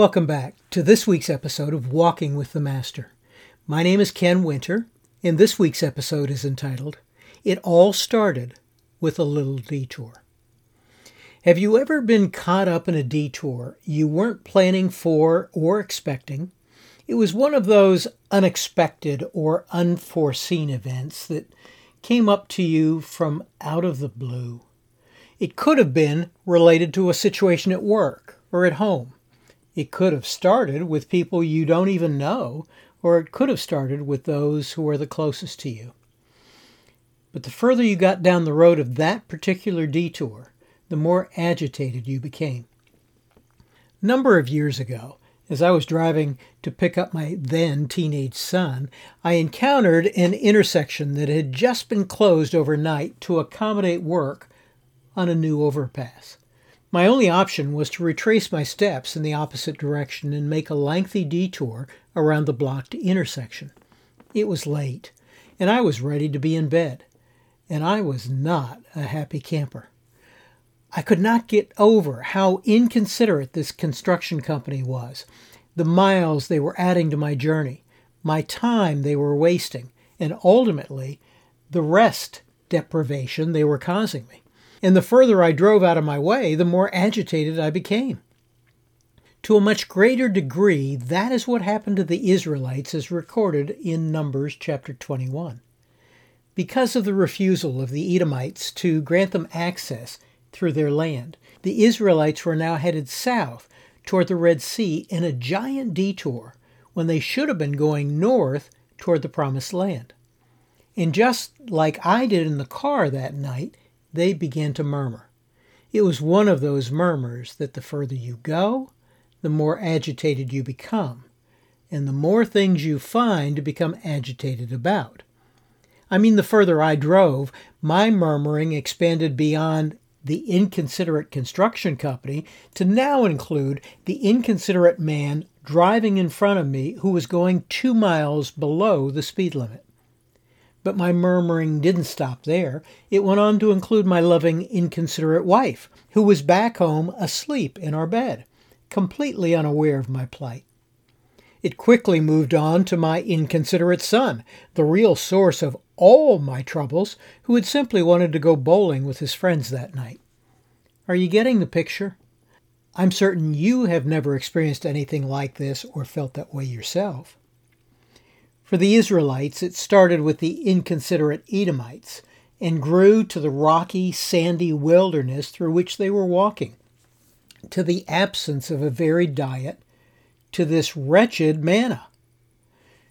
Welcome back to this week's episode of Walking with the Master. My name is Ken Winter, and this week's episode is entitled It All Started with a Little Detour. Have you ever been caught up in a detour you weren't planning for or expecting? It was one of those unexpected or unforeseen events that came up to you from out of the blue. It could have been related to a situation at work or at home it could have started with people you don't even know, or it could have started with those who are the closest to you. But the further you got down the road of that particular detour, the more agitated you became. Number of years ago, as I was driving to pick up my then teenage son, I encountered an intersection that had just been closed overnight to accommodate work on a new overpass. My only option was to retrace my steps in the opposite direction and make a lengthy detour around the blocked intersection. It was late, and I was ready to be in bed, and I was not a happy camper. I could not get over how inconsiderate this construction company was, the miles they were adding to my journey, my time they were wasting, and ultimately the rest deprivation they were causing me and the further I drove out of my way, the more agitated I became. To a much greater degree, that is what happened to the Israelites as recorded in Numbers chapter 21. Because of the refusal of the Edomites to grant them access through their land, the Israelites were now headed south toward the Red Sea in a giant detour when they should have been going north toward the Promised Land. And just like I did in the car that night, they began to murmur. It was one of those murmurs that the further you go, the more agitated you become, and the more things you find to become agitated about. I mean, the further I drove, my murmuring expanded beyond the inconsiderate construction company to now include the inconsiderate man driving in front of me who was going two miles below the speed limit. But my murmuring didn't stop there. It went on to include my loving, inconsiderate wife, who was back home asleep in our bed, completely unaware of my plight. It quickly moved on to my inconsiderate son, the real source of all my troubles, who had simply wanted to go bowling with his friends that night. Are you getting the picture? I'm certain you have never experienced anything like this or felt that way yourself. For the Israelites, it started with the inconsiderate Edomites and grew to the rocky, sandy wilderness through which they were walking, to the absence of a varied diet, to this wretched manna.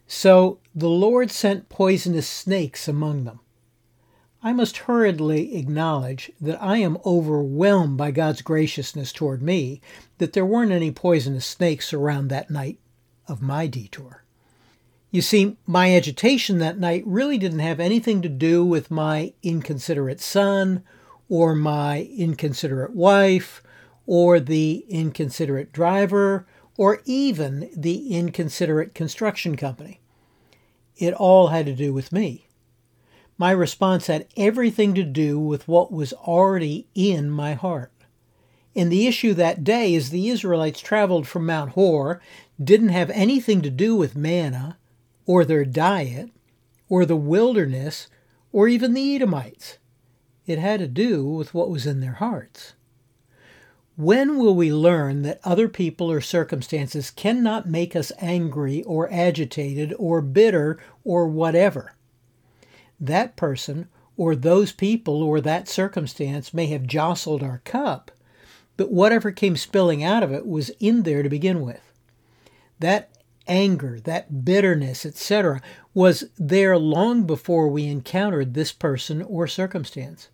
So the Lord sent poisonous snakes among them. I must hurriedly acknowledge that I am overwhelmed by God's graciousness toward me that there weren't any poisonous snakes around that night of my detour. You see, my agitation that night really didn't have anything to do with my inconsiderate son, or my inconsiderate wife, or the inconsiderate driver, or even the inconsiderate construction company. It all had to do with me. My response had everything to do with what was already in my heart. And the issue that day is the Israelites traveled from Mount Hor didn't have anything to do with manna, or their diet, or the wilderness, or even the Edomites. It had to do with what was in their hearts. When will we learn that other people or circumstances cannot make us angry or agitated or bitter or whatever? That person or those people or that circumstance may have jostled our cup, but whatever came spilling out of it was in there to begin with. That anger, that bitterness, etc., was there long before we encountered this person or circumstance.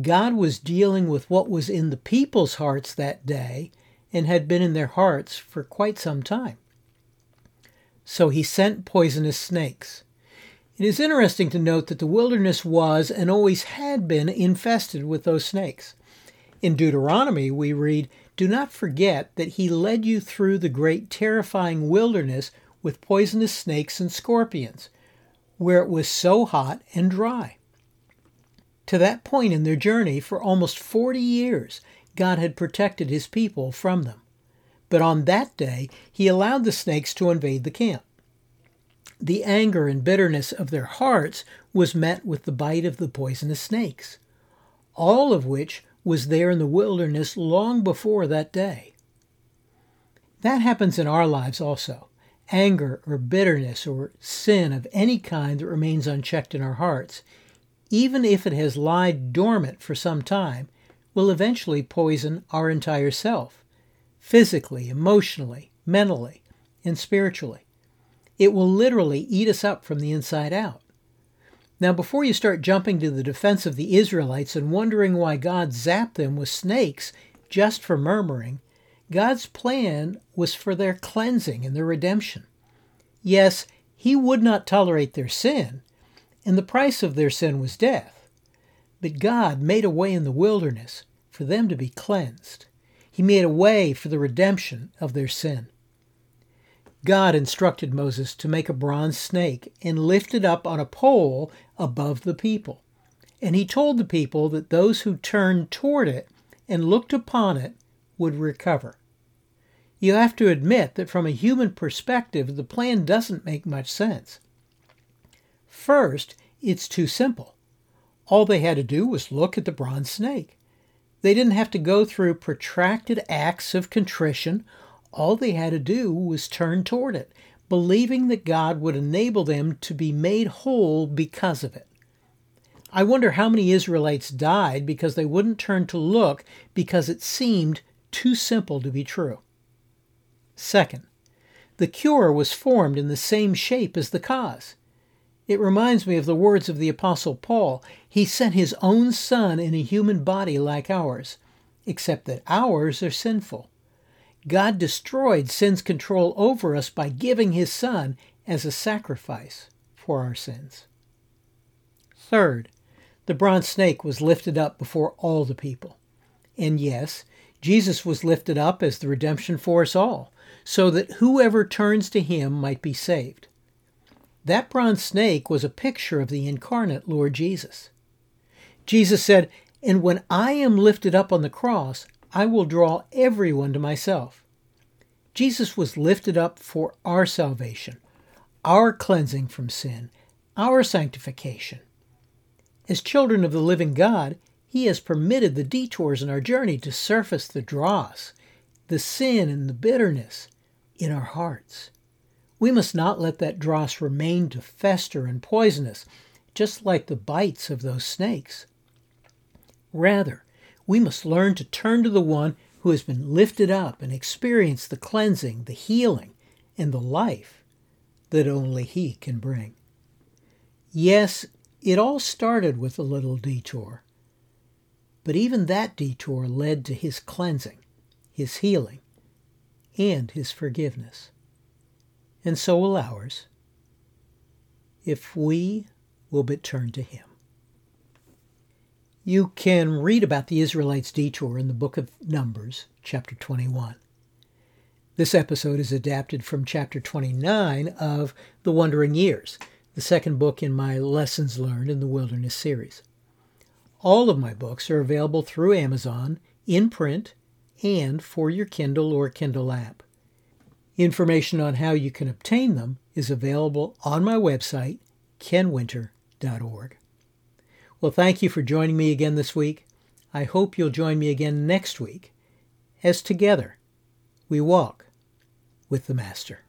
God was dealing with what was in the people's hearts that day and had been in their hearts for quite some time. So he sent poisonous snakes. It is interesting to note that the wilderness was and always had been infested with those snakes. In Deuteronomy, we read, do not forget that he led you through the great terrifying wilderness with poisonous snakes and scorpions, where it was so hot and dry. To that point in their journey, for almost 40 years, God had protected his people from them. but on that day he allowed the snakes to invade the camp. The anger and bitterness of their hearts was met with the bite of the poisonous snakes, all of which was there in the wilderness long before that day. That happens in our lives also. Anger or bitterness or sin of any kind that remains unchecked in our hearts, even if it has lied dormant for some time, will eventually poison our entire self, physically, emotionally, mentally, and spiritually. It will literally eat us up from the inside out. Now, before you start jumping to the defense of the Israelites and wondering why God zapped them with snakes just for murmuring, God's plan was for their cleansing and their redemption. Yes, He would not tolerate their sin, and the price of their sin was death. But God made a way in the wilderness for them to be cleansed. He made a way for the redemption of their sin. God instructed Moses to make a bronze snake and lift it up on a pole above the people. And he told the people that those who turned toward it and looked upon it would recover. You have to admit that from a human perspective, the plan doesn't make much sense. First, it's too simple. All they had to do was look at the bronze snake. They didn't have to go through protracted acts of contrition all they had to do was turn toward it, believing that God would enable them to be made whole because of it. I wonder how many Israelites died because they wouldn't turn to look because it seemed too simple to be true. Second, the cure was formed in the same shape as the cause. It reminds me of the words of the Apostle Paul. He sent his own Son in a human body like ours, except that ours are sinful. God destroyed sin's control over us by giving his Son as a sacrifice for our sins. Third, the bronze snake was lifted up before all the people. And yes, Jesus was lifted up as the redemption for us all, so that whoever turns to him might be saved. That bronze snake was a picture of the incarnate Lord Jesus. Jesus said, And when I am lifted up on the cross, I will draw everyone to myself. Jesus was lifted up for our salvation, our cleansing from sin, our sanctification. As children of the living God, He has permitted the detours in our journey to surface the dross, the sin and the bitterness in our hearts. We must not let that dross remain to fester and poison us, just like the bites of those snakes. Rather, we must learn to turn to the one who has been lifted up and experienced the cleansing, the healing, and the life that only He can bring. Yes, it all started with a little detour, but even that detour led to His cleansing, His healing, and His forgiveness. And so will ours, if we will but turn to Him. You can read about the Israelites' detour in the book of Numbers, chapter 21. This episode is adapted from chapter 29 of The Wandering Years, the second book in my Lessons Learned in the Wilderness series. All of my books are available through Amazon, in print, and for your Kindle or Kindle app. Information on how you can obtain them is available on my website, kenwinter.org. Well, thank you for joining me again this week. I hope you'll join me again next week as together we walk with the Master.